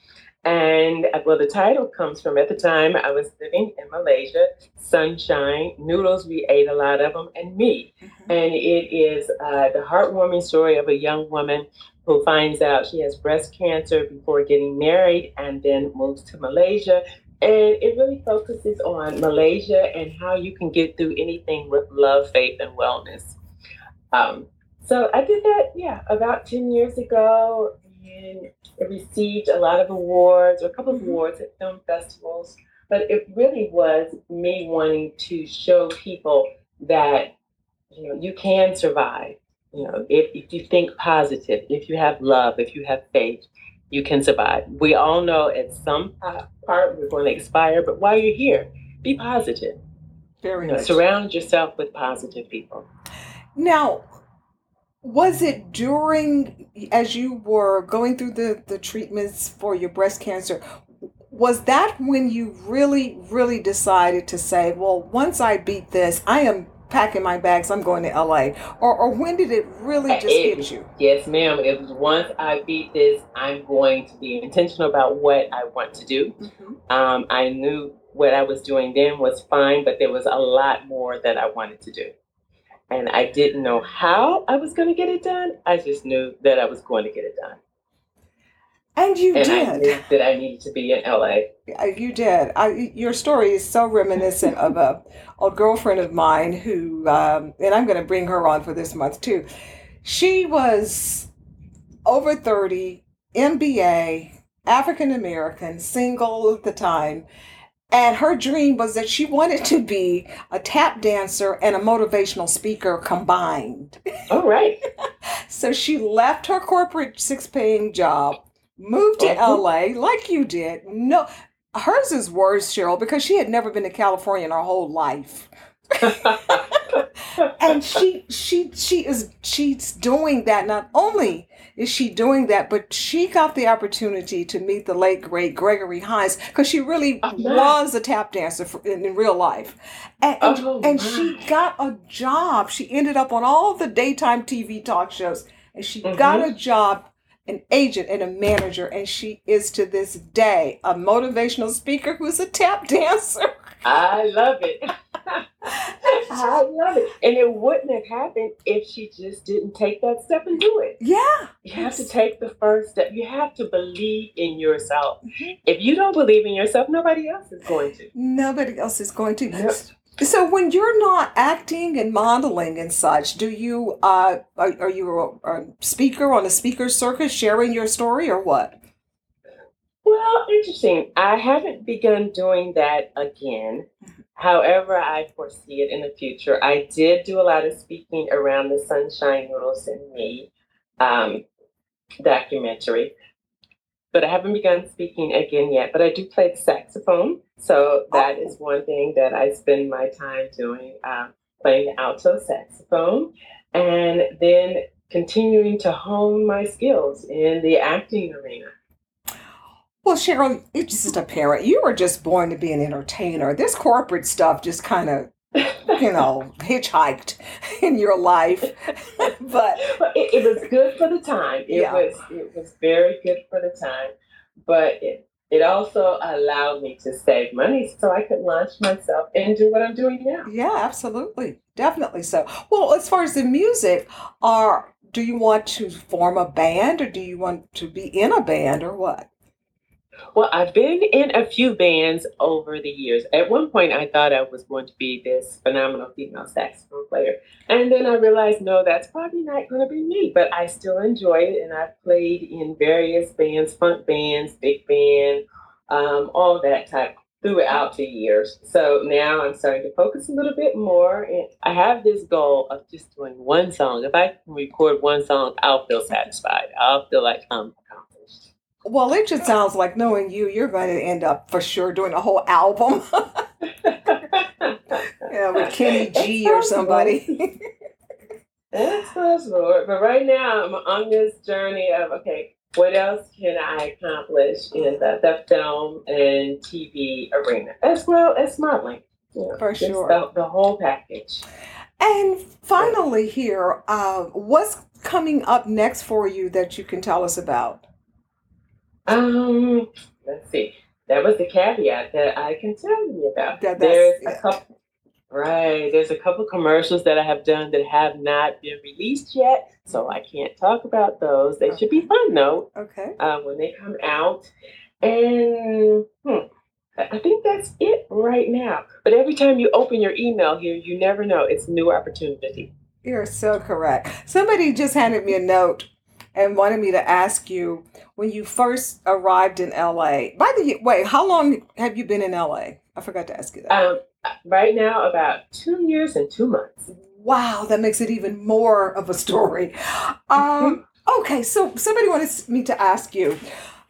And uh, well, the title comes from at the time I was living in Malaysia, Sunshine Noodles, we ate a lot of them, and me. And it is uh, the heartwarming story of a young woman who finds out she has breast cancer before getting married and then moves to Malaysia. And it really focuses on Malaysia and how you can get through anything with love, faith, and wellness. Um, so I did that, yeah, about 10 years ago. And it received a lot of awards, or a couple of mm-hmm. awards at film festivals. But it really was me wanting to show people that you know you can survive. You know, if, if you think positive, if you have love, if you have faith, you can survive. We all know at some part we're going to expire, but while you're here, be positive. Very You know, much. surround yourself with positive people. Now, was it during, as you were going through the, the treatments for your breast cancer, was that when you really, really decided to say, well, once I beat this, I am packing my bags, I'm going to LA? Or, or when did it really just It- hit you? Yes, ma'am. It was once I beat this, I'm going to be intentional about what I want to do. Mhm. Um, I knew what I was doing then was fine, but there was a lot more that I wanted to do. And I didn't know how I was going to get it done. I just knew that I was going to get it done. And you and I did. knew that I needed to be in LA. Uh, You did. I, your story is so reminiscent of a old girlfriend of mine who, um, and I'm going to bring her on for this month too. She was over 30, MBA, African American, single at the time. And her dream was that she wanted to be a tap dancer and a motivational speaker combined. All *laughs* right. So she left her corporate six paying job, moved to Mhm. LA like you did. No, hers is worse, Cheryl, because she had never been to California in her whole life. *laughs* *laughs* And she she she is she's doing that. Not only is she doing that, but she got the opportunity to meet the late great Gregory Hines because she really Oh, was a tap dancer for, in, in real life, and Oh, and she got a job. She ended up on all the daytime TV talk shows, and she mm-hmm. got a job. An agent and a manager, and she is to this day a motivational speaker who's a tap *laughs* dancer. I love it. *laughs* I love it. And it wouldn't have happened if she just didn't take that step and do it. Yeah. You have to take the first step. You have to believe in yourself. Mhm. If you don't believe in yourself, nobody else is going to. Nobody else is going to. Yep. So when you're not acting and modeling and such, do you uh are, are you a, a speaker on a speaker circuit sharing your story or what? Well, interesting. I haven't begun doing that again. However, I foresee it in the future. I did do a lot of speaking around the Sunshine Noodles and Me um, documentary, but I haven't begun speaking again yet. But I do play the saxophone, so that is one thing that I spend my time doing, um, playing the alto saxophone, and then continuing to hone my skills in the acting arena. Well, Cheryl, you're just a parent. You were just born to be an entertainer. This corporate stuff just kind of, you know, hitchhiked in your life. *laughs* but But it, it was good for the time. It Yeah. was it was very good for the time. But it, it also allowed me to save money so I could launch myself and do what I'm doing now. Yeah, absolutely. Definitely so. Well, as far as the music, are do you want to form a band or do you want to be in a band or what? Well, I've been in a few bands over the years. At one point, I thought I was going to be this phenomenal female saxophone player. And then I realized, no, that's probably not going to be me. But I still enjoy it. And I've played in various bands, funk bands, big band, um, all that type throughout the years. So now I'm starting to focus a little bit more. And I have this goal of just doing one song. If I can record one song, I'll feel satisfied. I'll feel like I'm. Well, it just sounds like knowing you, you're going to end up for sure doing a whole album. *laughs* yeah, with Kenny G or somebody. *laughs* That's possible. But right now, I'm on this journey of okay, what else can I accomplish in the, the film and TV arena, as well as modeling? You know, For sure. The, the whole package. and finally, here, uh, what's coming up next for you that you can tell us about? Um, let's see. That was the caveat that I can tell you about. That- there's yeah. a couple, right? There's a couple commercials that I have done that have not been released yet, so I can't talk about those. They should be fun though Okay. uh, when they come out. And hmm, I I think that's it right now. But every time you open your email here, you never know. It's a new opportunity. You're so correct. Somebody just handed me a note and wanted me to ask you when you first arrived in LA. By the way, how long have you been in LA? I forgot to ask you that. Um, right now, about two years and two months. Wow, that makes it even more of a story. *laughs* Um, okay, so somebody wanted me to ask you,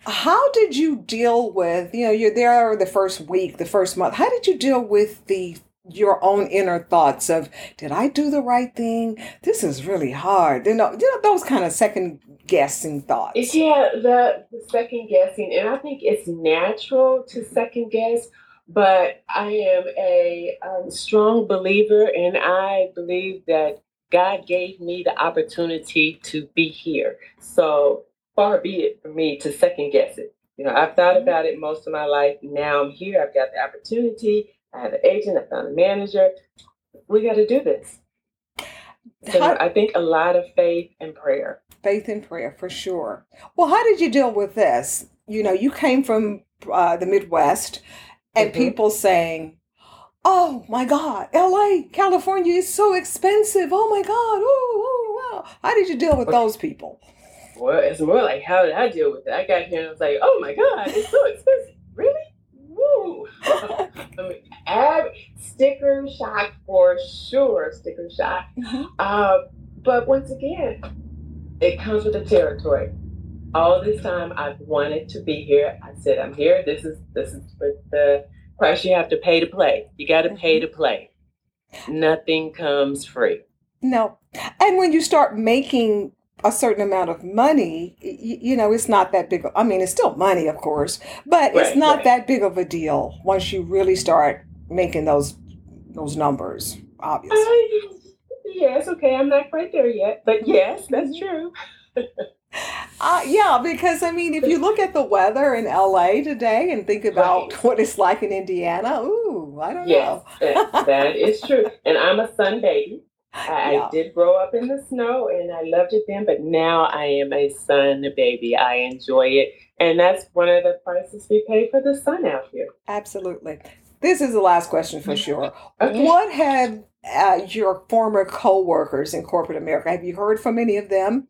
how did you deal with, you know, you're there the first week, the first month. How did you deal with the your own inner thoughts of did I do the right thing? This is really hard. You know, you know those kind of second guessing thoughts. It's, yeah, the, the second guessing, and I think it's natural to second guess. But I am a um, strong believer, and I believe that God gave me the opportunity to be here. So far be it for me to second guess it. You know, I've thought about it most of my life. Now I'm here. I've got the opportunity. I have an agent. I found a manager. We got to do this. So How- I think a lot of faith and prayer. faith and prayer for sure. Well, how did you deal with this? You know, you came from uh, the Midwest, and Mhm. people saying, "Oh my God, L.A., California is so expensive. Oh my God, oh, oh wow." How did you deal with those people? Well, it's more like how did I deal with it? I got here and I was like, oh my god, it's so expensive. Really? Woo! I mean, ab- sticker shock for sure. Sticker shock. Mhm. Uh, but once again, it comes with the territory. All this time, I've wanted to be here. I said, I'm here. This is this is the price you have to pay to play. You got to pay to play. Nothing comes free. No, and when you start making a certain amount of money, y- you know, it's not that big. Of, I mean, it's still money, of course, but it's not right. that big of a deal once you really start making those those numbers. Obviously. Uh, yes, okay. I'm not quite there yet, but yes, that's true. Uh, yeah, because I mean, if you look at the weather in LA today and think about Right. what it's like in Indiana, ooh, I don't Yes, know. that, that is true. And I'm a sun baby. I, Yeah. I did grow up in the snow and I loved it then, but now I am a sun baby. I enjoy it. And that's one of the prices we pay for the sun out here. Absolutely. This is the last question for sure. *laughs* Okay. What have uh, your former co-workers in corporate America? Have you heard from any of them?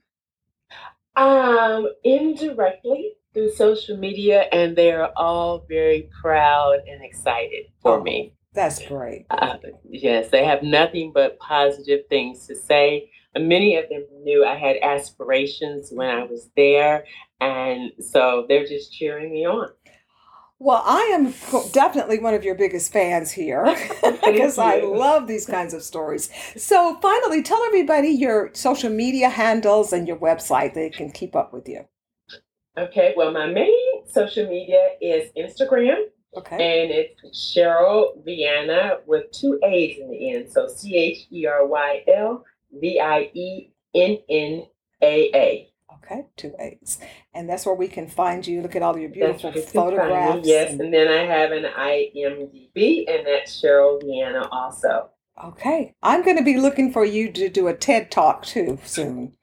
Um, indirectly through social media, and they are all very proud and excited for Oh. me. That's great. Uh, yes, they have nothing but positive things to say. And many of them knew I had aspirations when I was there, and so they're just cheering me on. Well, I am definitely one of your biggest fans here *laughs* *laughs* because I love these kinds of stories. So, finally, tell everybody your social media handles and your website they can keep up with you. Okay, well, my main social media is Instagram, Okay. and it's Cheryl Vienna with two A's in the end. So C H E R Y L V I E N N A A. Okay, two A's. And that's where we can find you. Look at all your beautiful where you can find me, photographs. Yes, and- and then I have an IMDb, and that's Cheryl Vienna also. okay. I'm going to be looking for you to do a TED Talk too soon.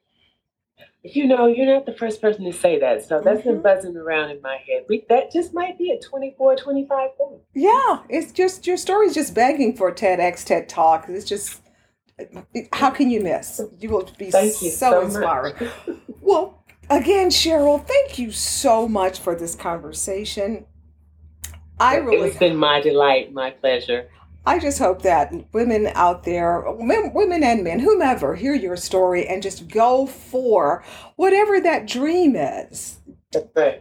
You know, you're not the first person to say that, so that's Mhm. been buzzing around in my head. We, that just might be a 24, 25 thing. Yeah, it's just your story's just begging for TEDx TED Talk. It's just how can you miss? You will be Thank you so, so, inspiring. Well, again, Cheryl, thank you so much for this conversation. I really It's been my delight, my pleasure. I just hope that women out there, women and men, whomever, hear your story and just go for whatever that dream is.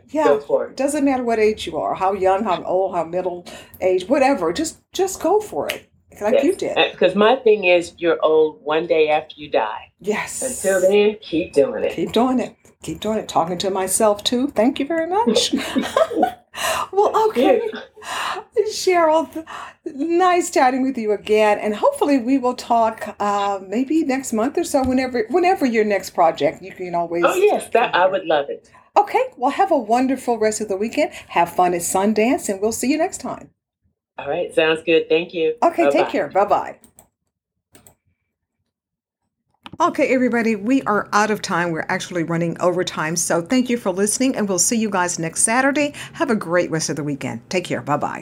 Yeah. Go for It it. doesn't matter what age you are, how young, how old, how middle age, whatever. Just just go for it, like you did. Because my thing is, you're old one day after you die. Yes. Until then, keep doing it. Keep doing it. Keep doing it. Talking to myself too. Thank you very much. *laughs* well, okay. Cheryl, nice chatting with you again, and hopefully we will talk uh, maybe next month or so. Whenever, whenever your next project, you can always. Oh yes, that I would love it. Okay. Well, have a wonderful rest of the weekend. Have fun at Sundance, and we'll see you next time. All right, sounds good. Thank you. Okay. Take Bye-bye. care. Bye bye. Okay, everybody, we are out of time. We're actually running overtime. So thank you for listening, and we'll see you guys next Saturday. Have a great rest of the weekend. Take care. Bye bye.